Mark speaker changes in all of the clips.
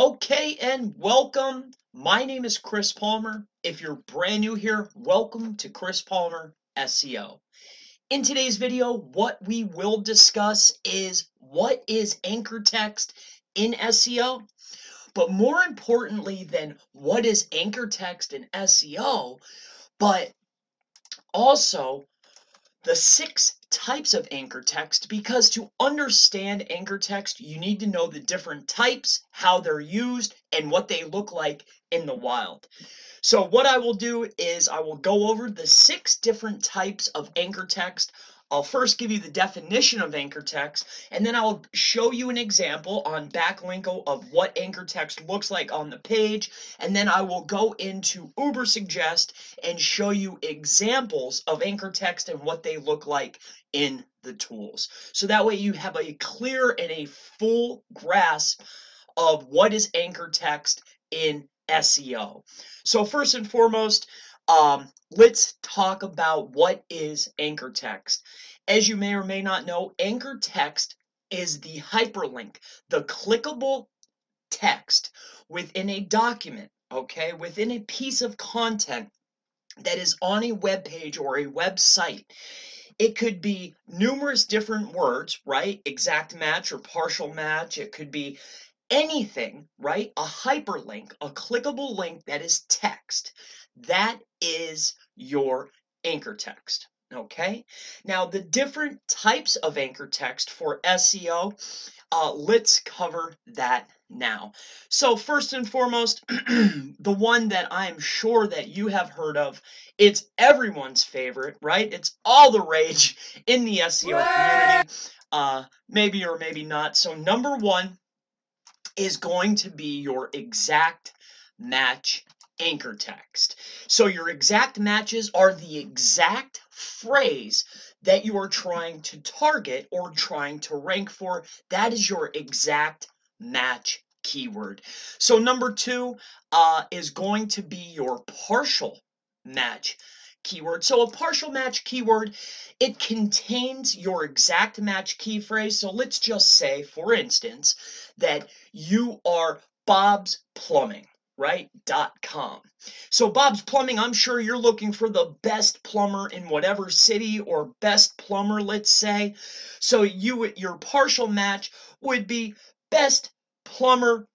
Speaker 1: Okay, and welcome. My name is Chris Palmer. If you're brand new here, welcome to Chris Palmer SEO. In today's video, what we will discuss is what is anchor text in SEO, but more importantly than what is anchor text in SEO, but also the six types of anchor text because to understand anchor text, you need to know the different types, how they're used, and what they look like in the wild. So what I will do is I will go over the six different types of anchor text I'll first give you the definition of anchor text, and then I'll show you an example on Backlinko of what anchor text looks like on the page, and then I will go into Ubersuggest and show you examples of anchor text and what they look like in the tools. So that way you have a clear and a full grasp of what is anchor text in SEO. So first and foremost, um, let's talk about what is anchor text. As you may or may not know, anchor text is the hyperlink, the clickable text within a document, okay, within a piece of content that is on a web page or a website. It could be numerous different words, right? Exact match or partial match. It could be anything, right? A hyperlink, a clickable link that is text. That is your anchor text. Okay, now the different types of anchor text for SEO, uh, let's cover that now. So first and foremost, the one that I'm sure that you have heard of, it's everyone's favorite, right? It's all the rage in the SEO community, uh, maybe or maybe not. So number one is going to be your exact match anchor text. So your exact matches are the exact phrase that you are trying to target or trying to rank for. That is your exact match keyword. So number two uh, is going to be your partial match keyword. So a partial match keyword, it contains your exact match key phrase. So let's just say, for instance, that you are Bob's Plumbing right? Dot com. So Bob's Plumbing, I'm sure you're looking for the best plumber in whatever city or best plumber, let's say. So you your partial match would be best plumber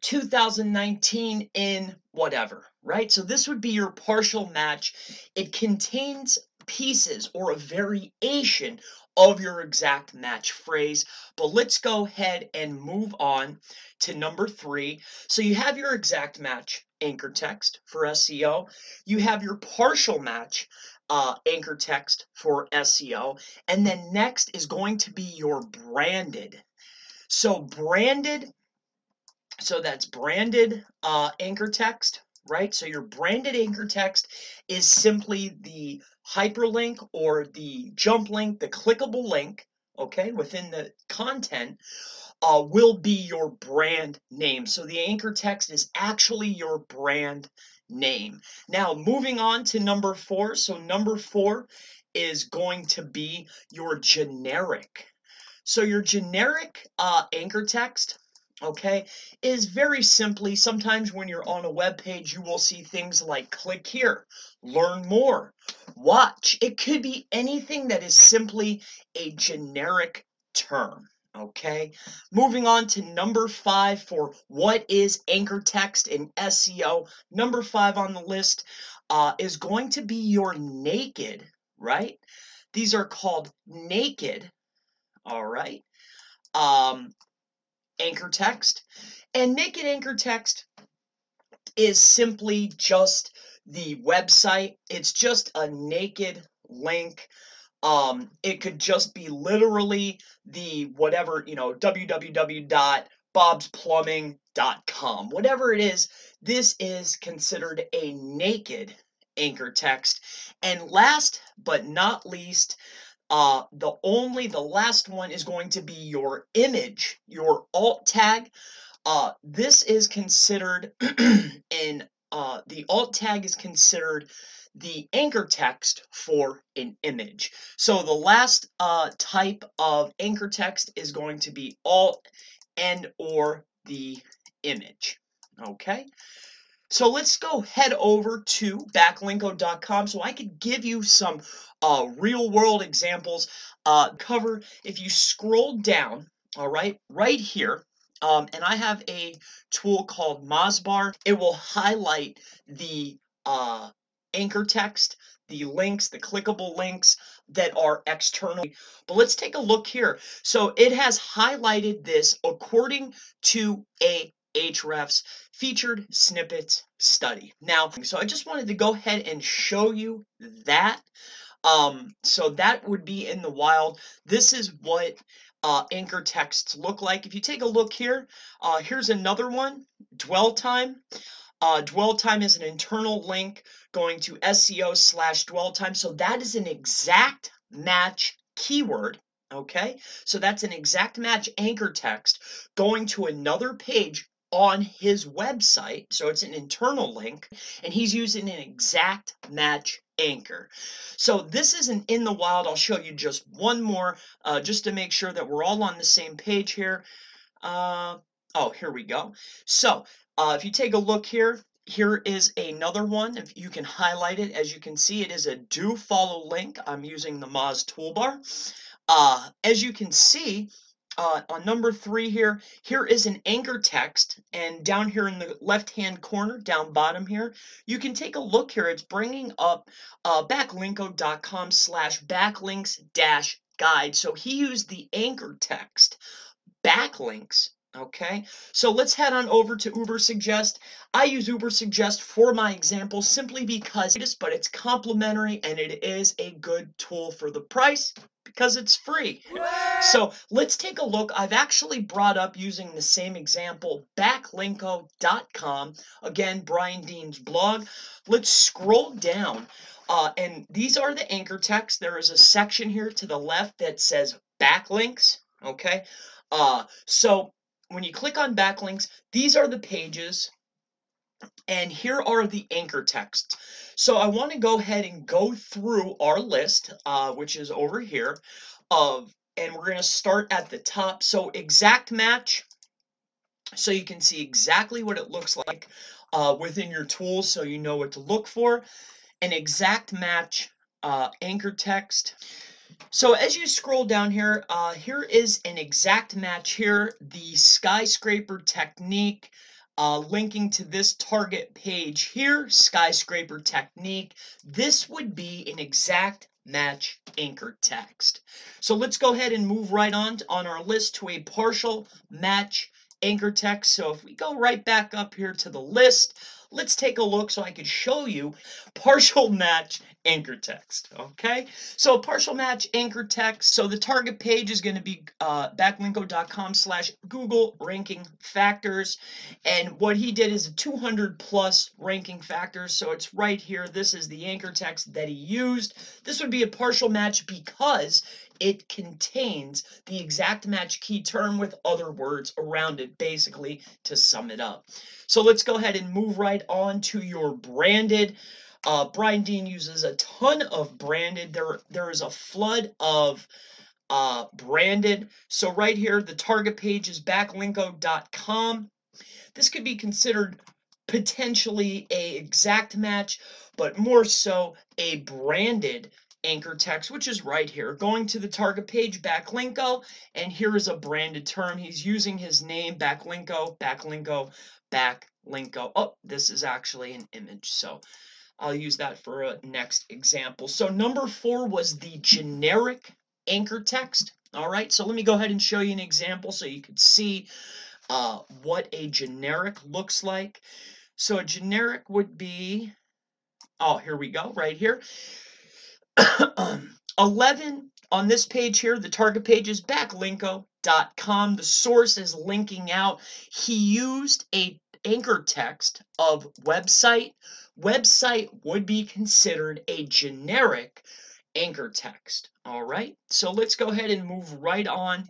Speaker 1: 2019 in whatever, right? So this would be your partial match. It contains pieces or a variation of your exact match phrase. But let's go ahead and move on to number three. So you have your exact match anchor text for SEO. You have your partial match uh, anchor text for SEO. And then next is going to be your branded. So branded, so that's branded uh, anchor text right? So your branded anchor text is simply the hyperlink or the jump link, the clickable link, okay, within the content uh, will be your brand name. So the anchor text is actually your brand name. Now, moving on to number four. So number four is going to be your generic. So your generic uh, anchor text okay, is very simply sometimes when you're on a web page, you will see things like click here, learn more, watch. It could be anything that is simply a generic term. Okay, moving on to number five for what is anchor text in SEO. Number five on the list uh, is going to be your naked, right? These are called naked, all right? Um, anchor text. And naked anchor text is simply just the website. It's just a naked link. Um, it could just be literally the whatever, you know, www.bobsplumbing.com. Whatever it is, this is considered a naked anchor text. And last but not least, uh, the only, the last one is going to be your image, your alt tag. Uh, this is considered in, uh, the alt tag is considered the anchor text for an image. So the last uh, type of anchor text is going to be alt and or the image. Okay. So let's go head over to backlinko.com so I could give you some uh, real world examples. Uh, cover, if you scroll down, all right, right here, um, and I have a tool called Mozbar. It will highlight the uh, anchor text, the links, the clickable links that are external. But let's take a look here. So it has highlighted this according to a Ahrefs featured snippets study. Now, so I just wanted to go ahead and show you that. Um, so that would be in the wild. This is what uh, anchor texts look like. If you take a look here, uh, here's another one, dwell time. Uh, dwell time is an internal link going to SEO slash dwell time. So that is an exact match keyword. Okay, so that's an exact match anchor text going to another page on his website. So it's an internal link, and he's using an exact match anchor. So this isn't in the wild. I'll show you just one more uh, just to make sure that we're all on the same page here. Uh, oh, here we go. So uh, if you take a look here, here is another one. If you can highlight it, as you can see, it is a do follow link. I'm using the Moz toolbar. Uh, as you can see, uh, on number three here, here is an anchor text, and down here in the left-hand corner, down bottom here, you can take a look here. It's bringing up uh, backlinko.com slash backlinks dash guide. So he used the anchor text, backlinks, Okay, so let's head on over to Ubersuggest. I use Ubersuggest for my example simply because it is, but it's complimentary and it is a good tool for the price because it's free. So let's take a look. I've actually brought up using the same example, backlinko.com. Again, Brian Dean's blog. Let's scroll down. Uh, and these are the anchor text. There is a section here to the left that says backlinks. Okay. Uh, so when you click on backlinks, these are the pages and here are the anchor texts. So I want to go ahead and go through our list, uh, which is over here, of, and we're going to start at the top. So exact match, so you can see exactly what it looks like uh, within your tools, so you know what to look for. An exact match uh, anchor text. So as you scroll down here, uh, here is an exact match here, the skyscraper technique, uh, linking to this target page here, skyscraper technique. This would be an exact match anchor text. So let's go ahead and move right on on our list to a partial match anchor text. So if we go right back up here to the list, let's take a look so I can show you partial match anchor text. Okay, so partial match anchor text. So the target page is going to be uh, backlinko.com slash Google ranking factors. And what he did is a 200 plus ranking factors. So it's right here. This is the anchor text that he used. This would be a partial match because it contains the exact match key term with other words around it, basically, to sum it up. So let's go ahead and move right on to your branded. Uh, Brian Dean uses a ton of branded. There, there is a flood of uh, branded. So right here, the target page is backlinko.com. This could be considered potentially a exact match, but more so a branded anchor text, which is right here. Going to the target page, backlinko, and here is a branded term. He's using his name, backlinko, backlinko, backlinko. Oh, this is actually an image, so I'll use that for a next example. So number four was the generic anchor text. All right, so let me go ahead and show you an example so you could see uh, what a generic looks like. So a generic would be, oh, here we go, right here. 11 on this page here, the target page is backlinko.com. The source is linking out. He used a anchor text of website. Website would be considered a generic anchor text. All right, so let's go ahead and move right on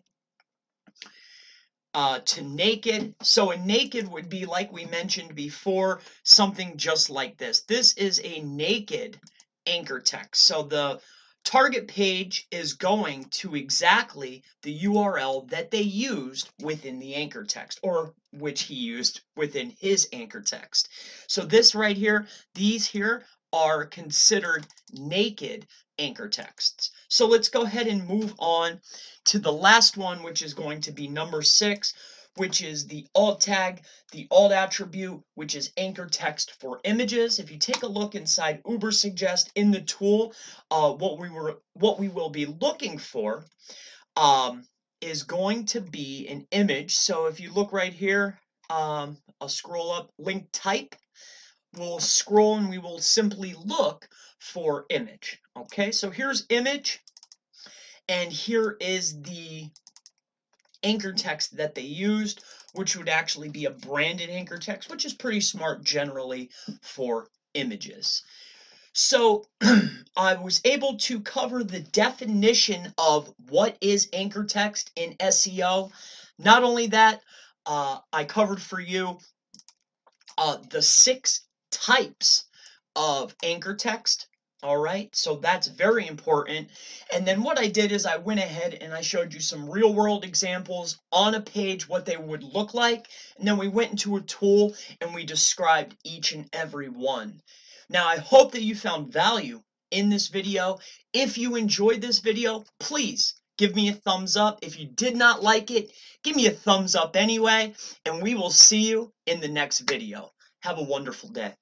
Speaker 1: uh, to naked. So a naked would be, like we mentioned before, something just like this. This is a naked anchor text. So the target page is going to exactly the URL that they used within the anchor text or which he used within his anchor text. So this right here, these here are considered naked anchor texts. So let's go ahead and move on to the last one, which is going to be number six, which is the alt tag, the alt attribute, which is anchor text for images. If you take a look inside Ubersuggest in the tool, uh, what we were what we will be looking for um, is going to be an image. So if you look right here, um, I'll scroll up, link type. We'll scroll and we will simply look for image. Okay, so here's image, and here is the anchor text that they used, which would actually be a branded anchor text, which is pretty smart generally for images. So I was able to cover the definition of what is anchor text in SEO. Not only that, uh, I covered for you uh, the six types of anchor text all right, so that's very important. And then what I did is I went ahead and I showed you some real world examples on a page, what they would look like. And then we went into a tool and we described each and every one. Now, I hope that you found value in this video. If you enjoyed this video, please give me a thumbs up. If you did not like it, give me a thumbs up anyway. And we will see you in the next video. Have a wonderful day.